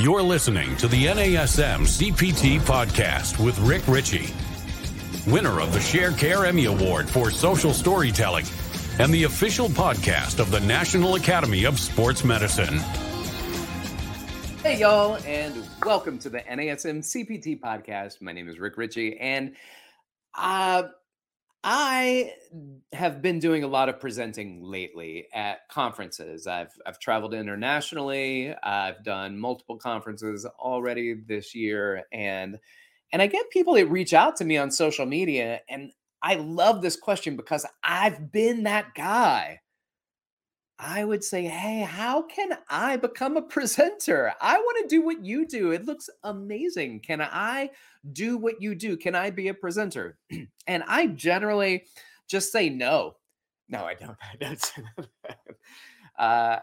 You're listening to the NASM CPT podcast with Rick Richey, winner of the Sharecare Emmy Award for Social Storytelling and the official podcast of the National Academy of Sports Medicine. Hey, y'all, and welcome to the NASM CPT podcast. My name is Rick Richey, and uh, I have been doing a lot of presenting lately at conferences. I've I've traveled internationally. I've done multiple conferences already this year and and I get people that reach out to me on social media and I love this question because I've been that guy. I would say, "Hey, how can I become a presenter? I want to do what you do. It looks amazing. Can I do what you do? Can I be a presenter?" and I generally just say no. No, I don't. I don't say that. Uh,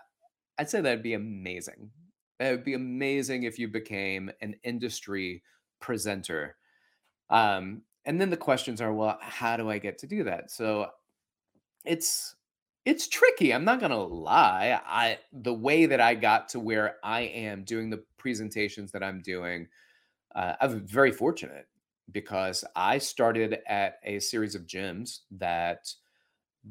I'd say that'd be amazing. It would be amazing if you became an industry presenter. Um, and then the questions are, well, how do I get to do that? So it's it's tricky. I'm not gonna lie. I the way that I got to where I am doing the presentations that I'm doing, uh, I'm very fortunate because I started at a series of gyms that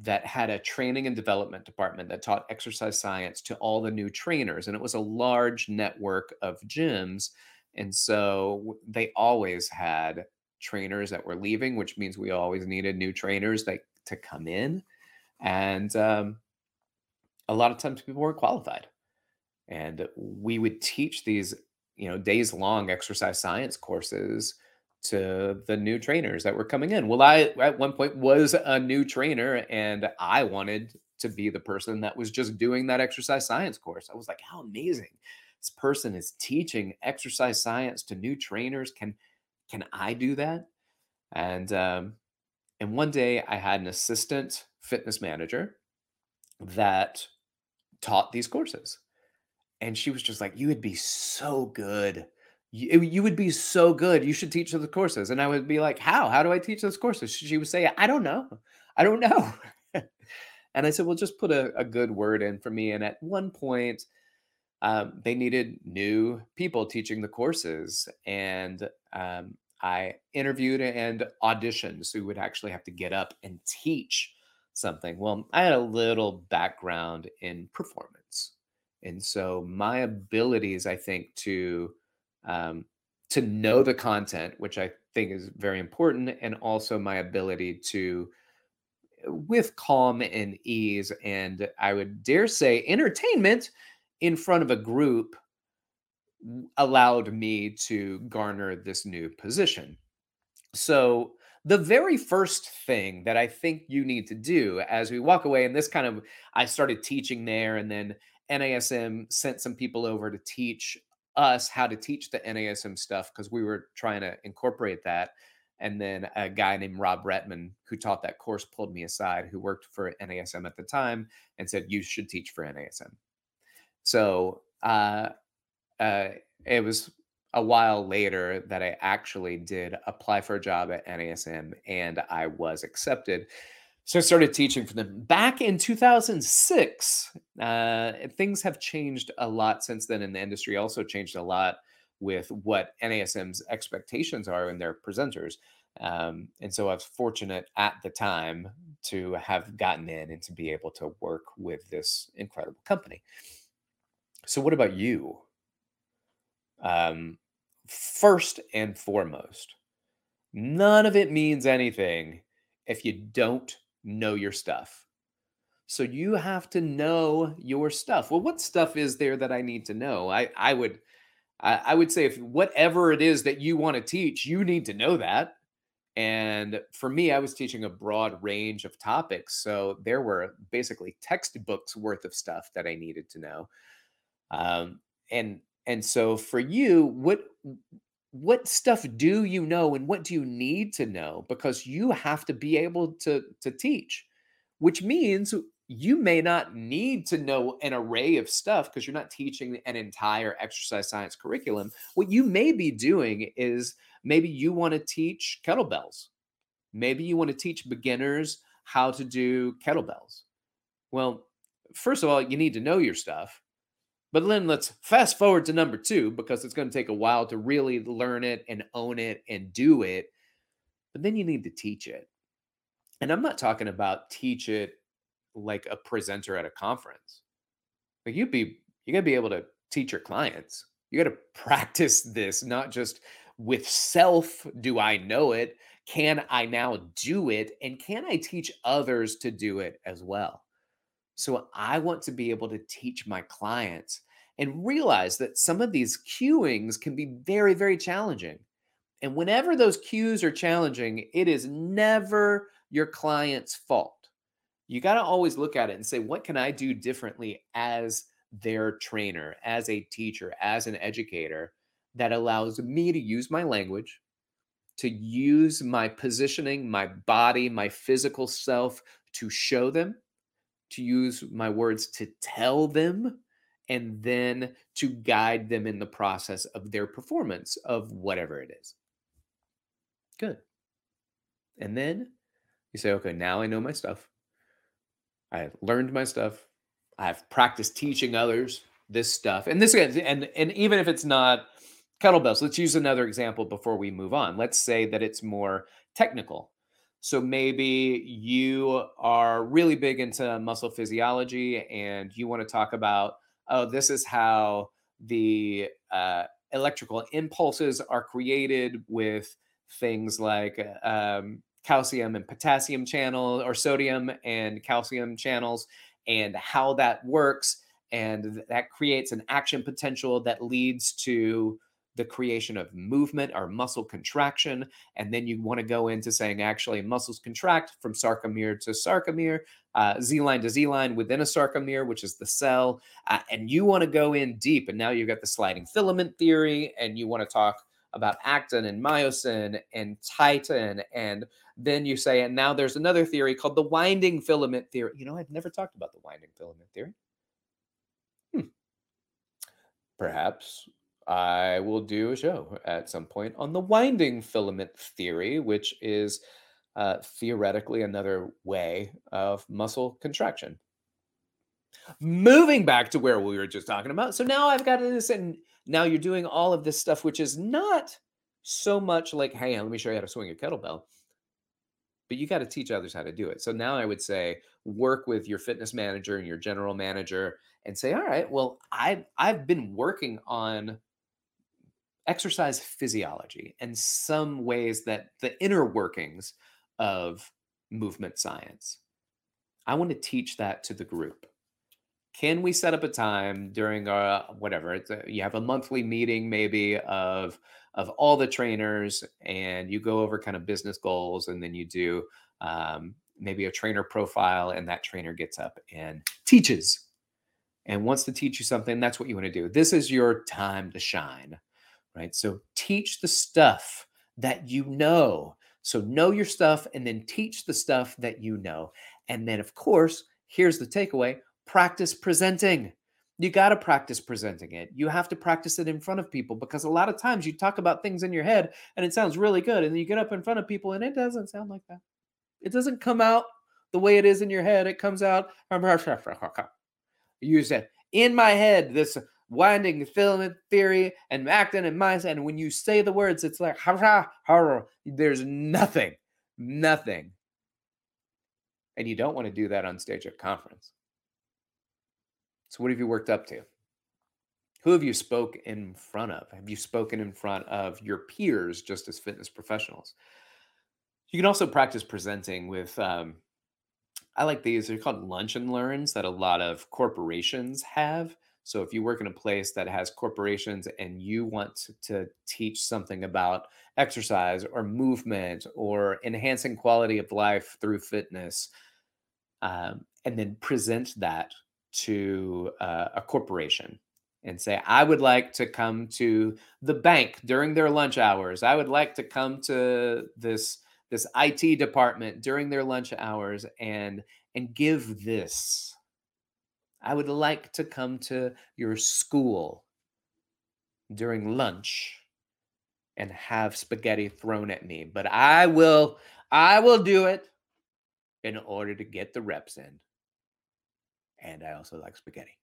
that had a training and development department that taught exercise science to all the new trainers and it was a large network of gyms and so they always had trainers that were leaving which means we always needed new trainers that to come in and um, a lot of times people weren't qualified and we would teach these you know days long exercise science courses to the new trainers that were coming in. Well i at one point was a new trainer and i wanted to be the person that was just doing that exercise science course. I was like how amazing. This person is teaching exercise science to new trainers. Can can i do that? And um and one day i had an assistant fitness manager that taught these courses. And she was just like, You would be so good. You, you would be so good. You should teach the courses. And I would be like, How? How do I teach those courses? She would say, I don't know. I don't know. and I said, Well, just put a, a, good word in for me. And at one point, um, they needed new people teaching the courses. And um, I interviewed and auditioned. So we would actually have to get up and teach something. Well, I had a little background in performance. And so my abilities, I think, to um, to know the content, which I think is very important, and also my ability to, with calm and ease, and I would dare say entertainment in front of a group allowed me to garner this new position. So the very first thing that I think you need to do as we walk away, and this kind of, I started teaching there, and then NASM sent some people over to teach us how to teach the NASM stuff because we were trying to incorporate that. And then a guy named Rob Retman, who taught that course, pulled me aside, who worked for NASM at the time, and said, You should teach for NASM. So uh, uh, it was a while later that I actually did apply for a job at NASM and I was accepted. So I started teaching for them back in 2006. Uh, things have changed a lot since then, and the industry also changed a lot with what NASM's expectations are in their presenters. Um, and so I was fortunate at the time to have gotten in and to be able to work with this incredible company. So, what about you? Um, first and foremost, none of it means anything if you don't know your stuff. So you have to know your stuff. Well, what stuff is there that I need to know? I I would I, I would say if whatever it is that you want to teach, you need to know that. And for me, I was teaching a broad range of topics. So there were basically textbooks worth of stuff that I needed to know. Um, and and so for you, what what stuff do you know and what do you need to know? Because you have to be able to to teach which means you may not need to know an array of stuff because you're not teaching an entire exercise science curriculum. What you may be doing is maybe you want to teach kettlebells. Maybe you want to teach beginners how to do kettlebells. Well first of all you need to know your stuff But then let's fast forward to number two because it's going to take a while to really learn it and own it and do it. But then you need to teach it. And I'm not talking about teach it like a presenter at a conference. Like you'd be you got to be able to teach your clients. You got to practice this, not just with self, do I know it? Can I now do it? And can I teach others to do it as well? So I want to be able to teach my clients and realize that some of these cueings can be very, very challenging. And whenever those cues are challenging, it is never your client's fault. You got to always look at it and say, what can I do differently as their trainer, as a teacher, as an educator that allows me to use my language, to use my positioning, my body, my physical self to show them, to use my words to tell them, and then to guide them in the process of their performance of whatever it is. Good. And then you say, okay, now I know my stuff. I've learned my stuff. I've practiced teaching others this stuff. And this and and even if it's not kettlebells, let's use another example before we move on. Let's say that it's more technical. So maybe you are really big into muscle physiology and you want to talk about, oh, this is how the uh, electrical impulses are created with things like um, calcium and potassium channel or sodium and calcium channels and how that works. And that creates an action potential that leads to the creation of movement or muscle contraction and then you want to go into saying actually muscles contract from sarcomere to sarcomere uh, z-line to z-line within a sarcomere which is the cell uh, and you want to go in deep and now you've got the sliding filament theory and you want to talk about actin and myosin and titin and then you say, and now there's another theory called the winding filament theory. You know, I've never talked about the winding filament theory. Hmm. Perhaps I will do a show at some point on the winding filament theory, which is uh, theoretically another way of muscle contraction. Moving back to where we were just talking about. So now I've got this, and now you're doing all of this stuff, which is not so much like, hey, let me show you how to swing a kettlebell but you got to teach others how to do it. So now I would say work with your fitness manager and your general manager and say, all right, well, I've I've been working on exercise physiology and some ways that the inner workings of movement science. I want to teach that to the group. Can we set up a time during our whatever? It's a, you have a monthly meeting maybe of of all the trainers and you go over kind of business goals and then you do um, maybe a trainer profile and that trainer gets up and teaches and wants to teach you something that's what you want to do this is your time to shine right so teach the stuff that you know so know your stuff and then teach the stuff that you know and then of course here's the takeaway practice presenting you got to practice presenting it. You have to practice it in front of people because a lot of times you talk about things in your head and it sounds really good. And then you get up in front of people and it doesn't sound like that. It doesn't come out the way it is in your head. It comes out. You said, in my head, this winding filament theory and actin and myosin. And when you say the words, it's like, there's nothing, nothing. And you don't want to do that on stage at conference. So, what have you worked up to? Who have you spoke in front of? Have you spoken in front of your peers just as fitness professionals? You can also practice presenting with, um, I like these, they're called lunch and learns that a lot of corporations have. So if you work in a place that has corporations and you want to, teach something about exercise or movement or enhancing quality of life through fitness, um, and then present that to uh, a corporation and say, I would like to come to the bank during their lunch hours. I would like to come to this this IT department during their lunch hours and and give this. I would like to come to your school during lunch and have spaghetti thrown at me, but I will I will do it in order to get the reps in and I also like spaghetti.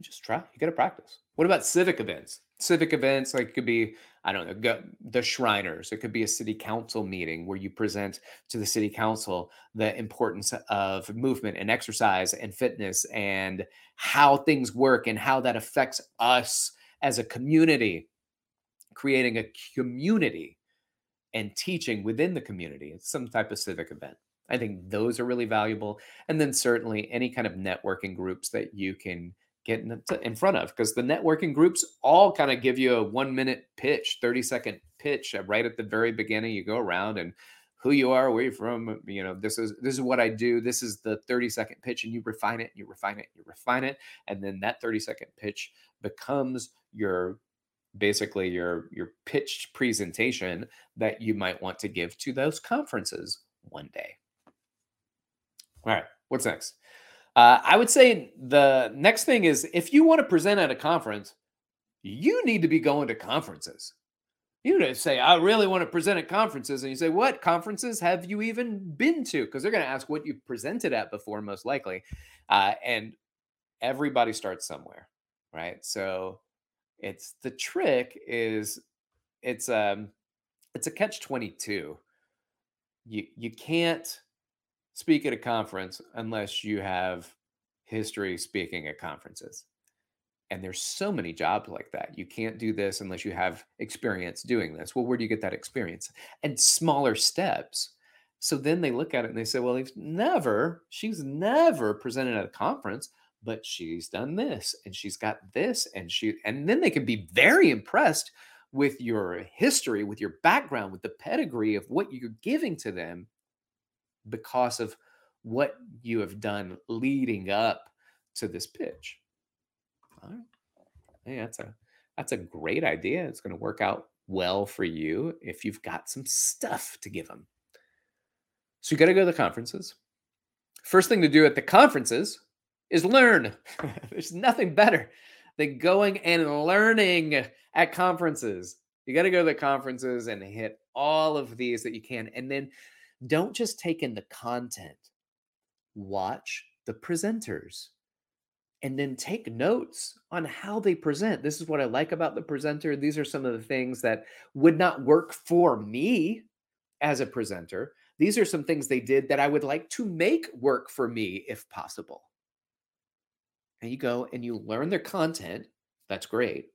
Just try. You got to practice. What about civic events? Civic events, like it could be, I don't know, go, the Shriners. It could be a city council meeting where you present to the city council the importance of movement and exercise and fitness and how things work and how that affects us as a community. Creating a community and teaching within the community. It's some type of civic event. I think those are really valuable. And then certainly any kind of networking groups that you can get in front of because the networking groups all kind of give you a one minute pitch, 30 second pitch uh, right at the very beginning. You go around and who you are, where you're from, you know, this is this is what I do. This is the 30 second pitch, and you refine it, you refine it, you refine it, and then that 30 second pitch becomes your basically your your pitched presentation that you might want to give to those conferences one day. All right, what's next? Uh, I would say the next thing is if you want to present at a conference, you need to be going to conferences. You to say, I really want to present at conferences. And you say, What conferences have you even been to? Because they're going to ask what you presented at before, most likely. Uh, and everybody starts somewhere, right? So it's the trick is it's um it's a catch 22. You you can't speak at a conference unless you have history speaking at conferences. And there's so many jobs like that. You can't do this unless you have experience doing this. Well, where do you get that experience? And smaller steps. So then they look at it and they say, well, he's never, she's never presented at a conference but she's done this and she's got this and she and then they can be very impressed with your history with your background with the pedigree of what you're giving to them because of what you have done leading up to this pitch all right hey that's a that's a great idea it's going to work out well for you if you've got some stuff to give them so you got to go to the conferences first thing to do at the conferences is learn. There's nothing better than going and learning at conferences. You got to go to the conferences and hit all of these that you can. And then don't just take in the content, watch the presenters and then take notes on how they present. This is what I like about the presenter. These are some of the things that would not work for me as a presenter. These are some things they did that I would like to make work for me if possible and you go and you learn their content, that's great.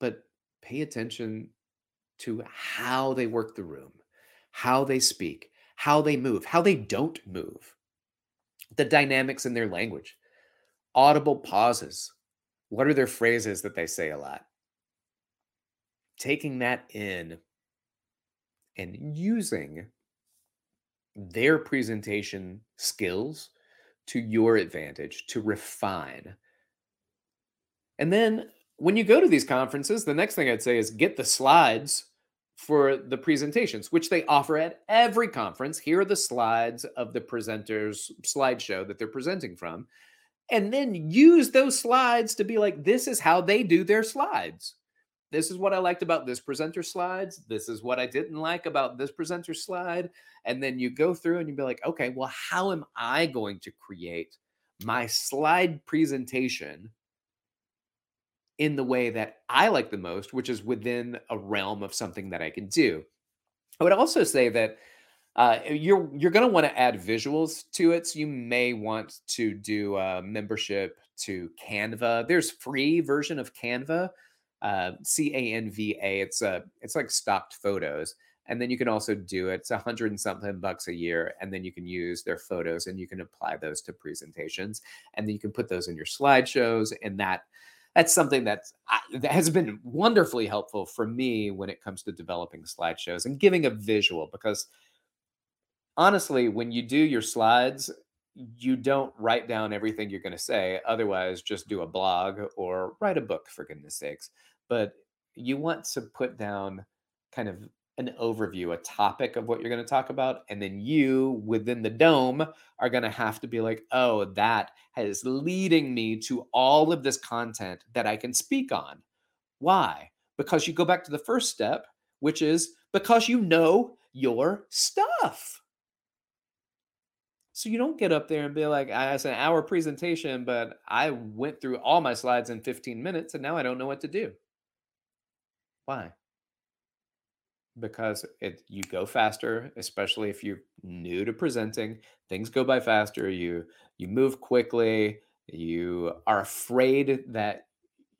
But pay attention to how they work the room, how they speak, how they move, how they don't move, the dynamics in their language, audible pauses. What are their phrases that they say a lot? Taking that in and using their presentation skills to your advantage to refine. And then when you go to these conferences, the next thing I'd say is get the slides for the presentations, which they offer at every conference. Here are the slides of the presenter's slideshow that they're presenting from. And then use those slides to be like, this is how they do their slides this is what I liked about this presenter slides. This is what I didn't like about this presenter slide. And then you go through and you be like, okay, well, how am I going to create my slide presentation in the way that I like the most, which is within a realm of something that I can do? I would also say that uh, you're you're going to want to add visuals to it. So you may want to do a membership to Canva. There's free version of Canva uh, C A N V A. It's a it's like stocked photos, and then you can also do it. It's a hundred and something bucks a year, and then you can use their photos and you can apply those to presentations, and then you can put those in your slideshows, and that that's something that's, that has been wonderfully helpful for me when it comes to developing slideshows and giving a visual because honestly when you do your slides you don't write down everything you're going to say. Otherwise, just do a blog or write a book, for goodness sakes. But you want to put down kind of an overview, a topic of what you're going to talk about. And then you, within the dome, are going to have to be like, oh, that is leading me to all of this content that I can speak on. Why? Because you go back to the first step, which is because you know your stuff. So you don't get up there and be like, "I it's an hour presentation, but I went through all my slides in 15 minutes and now I don't know what to do." Why? Because it you go faster, especially if you're new to presenting. Things go by faster. You you move quickly. You are afraid that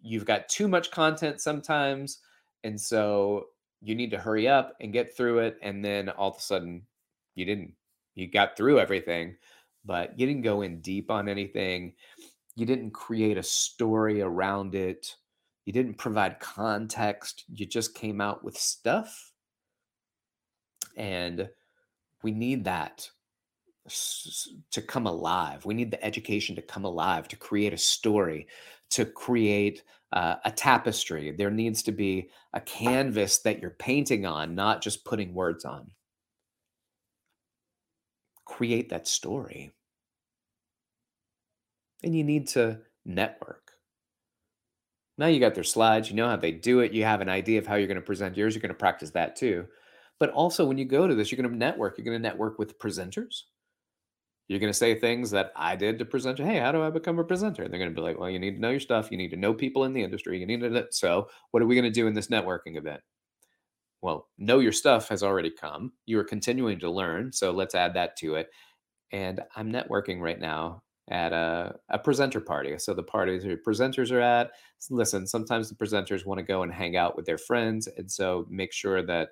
you've got too much content sometimes, and so you need to hurry up and get through it. And then all of a sudden, you didn't. You got through everything, but you didn't go in deep on anything. You didn't create a story around it. You didn't provide context. You just came out with stuff. And we need that to come alive. We need the education to come alive, to create a story, to create uh, a tapestry. There needs to be a canvas that you're painting on, not just putting words on. Create that story. And you need to network. Now you got their slides, you know how they do it, you have an idea of how you're going to present yours, you're going to practice that too. But also, when you go to this, you're going to network. You're going to network with presenters. You're going to say things that I did to present. Hey, how do I become a presenter? And they're going to be like, well, you need to know your stuff. You need to know people in the industry. You need to. know- So, what are we going to do in this networking event? Well, know your stuff has already come. You are continuing to learn. So, let's add that to it. And I'm networking right now at a, a presenter party. So, the parties where presenters are at, listen, sometimes the presenters want to go and hang out with their friends. And so, make sure that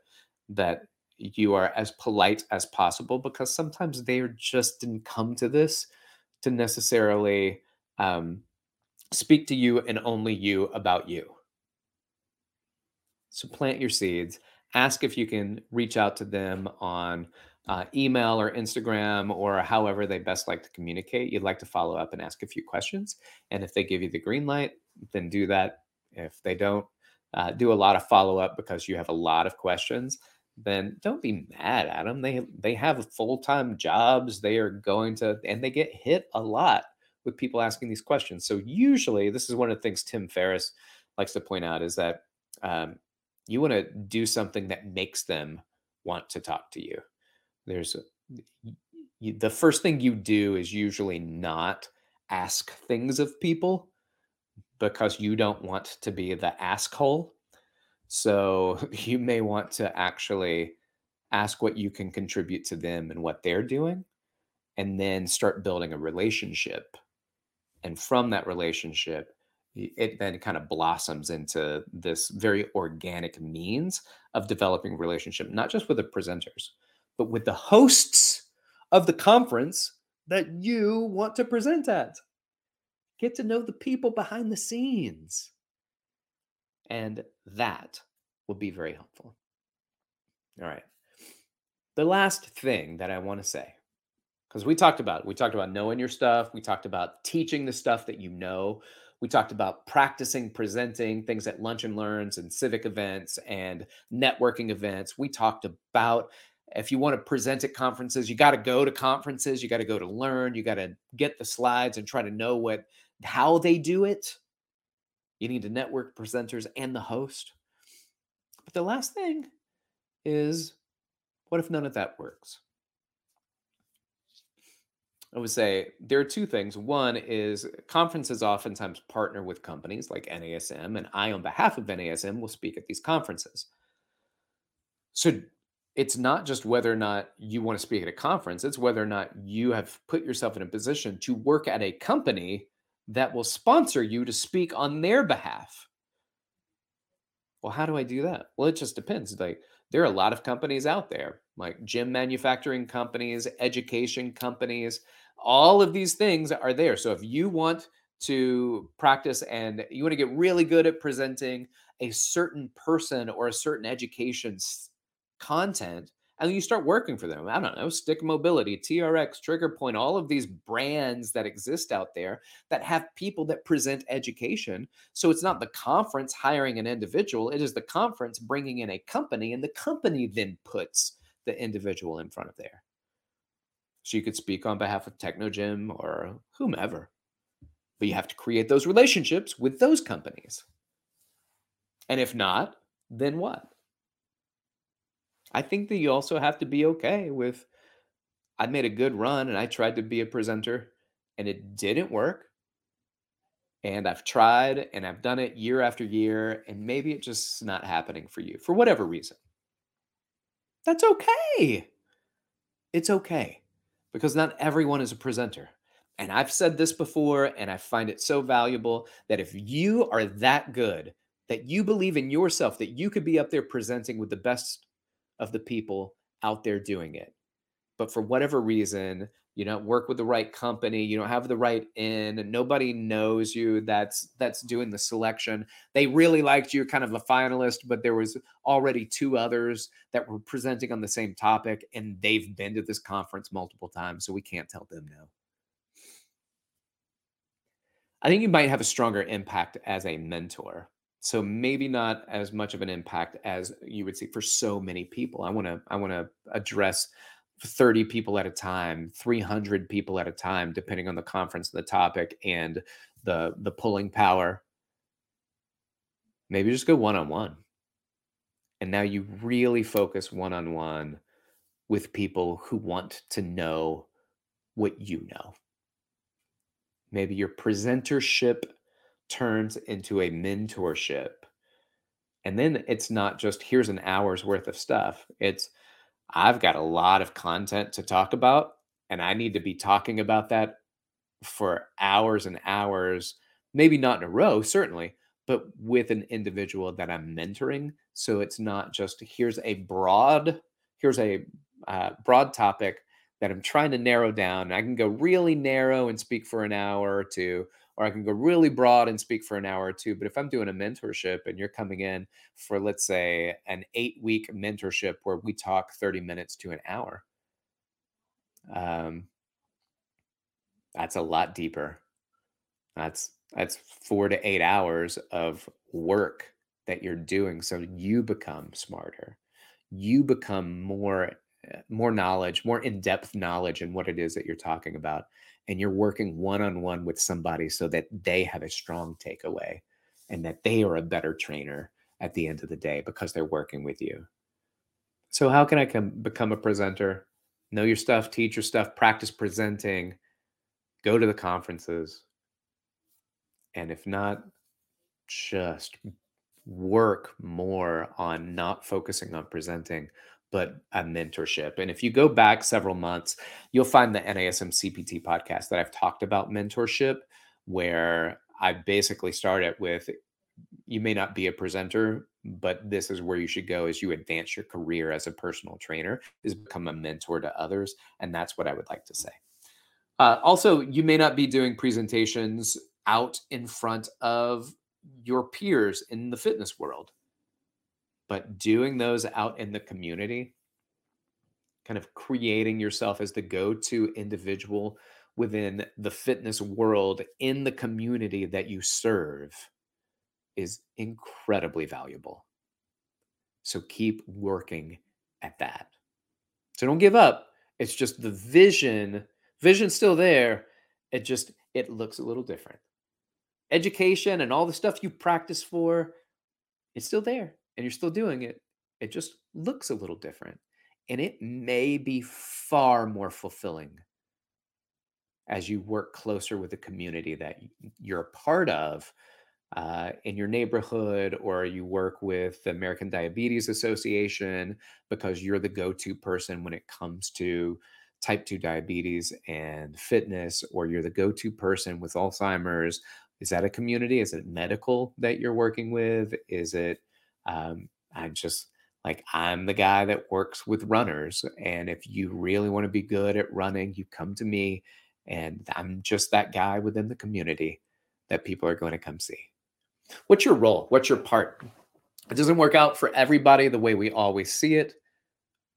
that you are as polite as possible because sometimes they just didn't come to this to necessarily um, speak to you and only you about you. So plant your seeds. Ask if you can reach out to them on uh, email or Instagram or however they best like to communicate. You'd like to follow up and ask a few questions. And if they give you the green light, then do that. If they don't, uh, do a lot of follow up because you have a lot of questions. Then don't be mad at them. They they have full time jobs. They are going to and they get hit a lot with people asking these questions. So usually, this is one of the things Tim Ferriss likes to point out is that um, you want to do something that makes them want to talk to you. There's a- y- y- the first thing you do is usually not ask things of people because you don't want to be the asshole. So you may want to actually ask what you can contribute to them and what they're doing, and then start building a relationship. And from that relationship, it then kind of blossoms into this very organic means of developing relationship, not just with the presenters, but with the hosts of the conference that you want to present at. Get to know the people behind the scenes. And that will be very helpful. All right. The last thing that I want to say, because we talked about we talked about knowing your stuff, we talked about teaching the stuff that you know, we talked about practicing presenting things at lunch and learns and civic events and networking events. We talked about if you want to present at conferences, you got to go to conferences, you got to go to learn, you got to get the slides and try to know what how they do it. You need to network presenters and the host. But the last thing is what if none of that works? I would say there are two things. One is conferences oftentimes partner with companies like NASM, and I, on behalf of NASM, will speak at these conferences. So it's not just whether or not you want to speak at a conference, it's whether or not you have put yourself in a position to work at a company that will sponsor you to speak on their behalf. Well, how do I do that? Well, it just depends. Like there are a lot of companies out there, like gym manufacturing companies, education companies, all of these things are there. So if you want to practice and you want to get really good at presenting a certain person or a certain education content, and you start working for them. I don't know, Stick Mobility, TRX, Trigger Point, all of these brands that exist out there that have people that present education. So it's not the conference hiring an individual, it is the conference bringing in a company, and the company then puts the individual in front of there. So you could speak on behalf of Technogym or whomever. But you have to create those relationships with those companies. And if not, then what? I think that you also have to be okay with I made a good run and I tried to be a presenter and it didn't work. And I've tried and I've done it year after year, and maybe it's just not happening for you for whatever reason. That's okay. It's okay because not everyone is a presenter. And I've said this before, and I find it so valuable that if you are that good, that you believe in yourself, that you could be up there presenting with the best of the people out there doing it. But for whatever reason, you don't work with the right company you don't have the right in nobody knows you that's that's doing the selection. They really liked you kind of a finalist but there was already two others that were presenting on the same topic and they've been to this conference multiple times so we can't tell them no. I think you might have a stronger impact as a mentor so maybe not as much of an impact as you would see for so many people. I want to i want to address 30 people at a time 300 people at a time depending on the conference and the topic and the the pulling power. Maybe just go one on one and now you really focus one on one with people who want to know what you know. Maybe your presentership turns into a mentorship and then it's not just here's an hour's worth of stuff it's I've got a lot of content to talk about, and I need to be talking about that for hours and hours, maybe not in a row, certainly, but with an individual that I'm mentoring. So it's not just here's a broad, here's a uh, broad topic that I'm trying to narrow down. I can go really narrow and speak for an hour or two, or I can go really broad and speak for an hour or two. But if I'm doing a mentorship and you're coming in for, let's say, an eight week mentorship where we talk 30 minutes to an hour, um, that's a lot deeper. That's that's four to eight hours of work that you're doing so you become smarter you become more eh, more knowledge more in-depth knowledge in what it is that you're talking about and you're working one on one with somebody so that they have a strong takeaway and that they are a better trainer at the end of the day because they're working with you. So, how can I come, become a presenter? Know your stuff, teach your stuff, practice presenting, go to the conferences. And if not, just work more on not focusing on presenting, but a mentorship. And if you go back several months, you'll find the NASM CPT podcast that I've talked about mentorship, where I basically started with you may not be a presenter, but this is where you should go as you advance your career as a personal trainer, is become a mentor to others. And that's what I would like to say. Uh, also, you may not be doing presentations out in front of your peers in the fitness world but doing those out in the community, kind of creating yourself as the go to individual within the fitness world in the community that you serve is incredibly valuable. So keep working at that. So don't give up. It's just the vision, vision's still there. It just it looks a little different. Education and all the stuff you practice for, it's still there and you're still doing it, it just looks a little different. And it may be far more fulfilling as you work closer with the community that you're a part of uh, in your neighborhood, or you work with the American Diabetes Association because you're the go to person when it comes to type 2 diabetes and fitness, or you're the go to person with Alzheimer's. Is that a community? Is it medical that you're working with? Is it um, I'm just like, I'm the guy that works with runners. And if you really want to be good at running, you come to me. And I'm just that guy within the community that people are going to come see. What's your role? What's your part? It doesn't work out for everybody the way we always see it,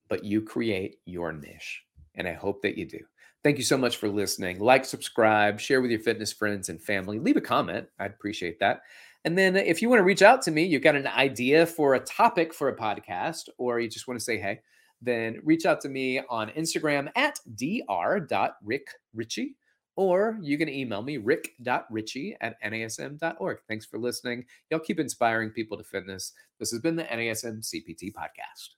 but you create your niche. And I hope that you do. Thank you so much for listening. Like, subscribe, share with your fitness friends and family. Leave a comment. I'd appreciate that. And then if you want to reach out to me, you've got an idea for a topic for a podcast, or you just want to say hey, then reach out to me on Instagram at dr.rickrichey, or you can email me rick.richey at nasm.org. Thanks for listening. Y'all keep inspiring people to fitness. This has been the NASM CPT podcast.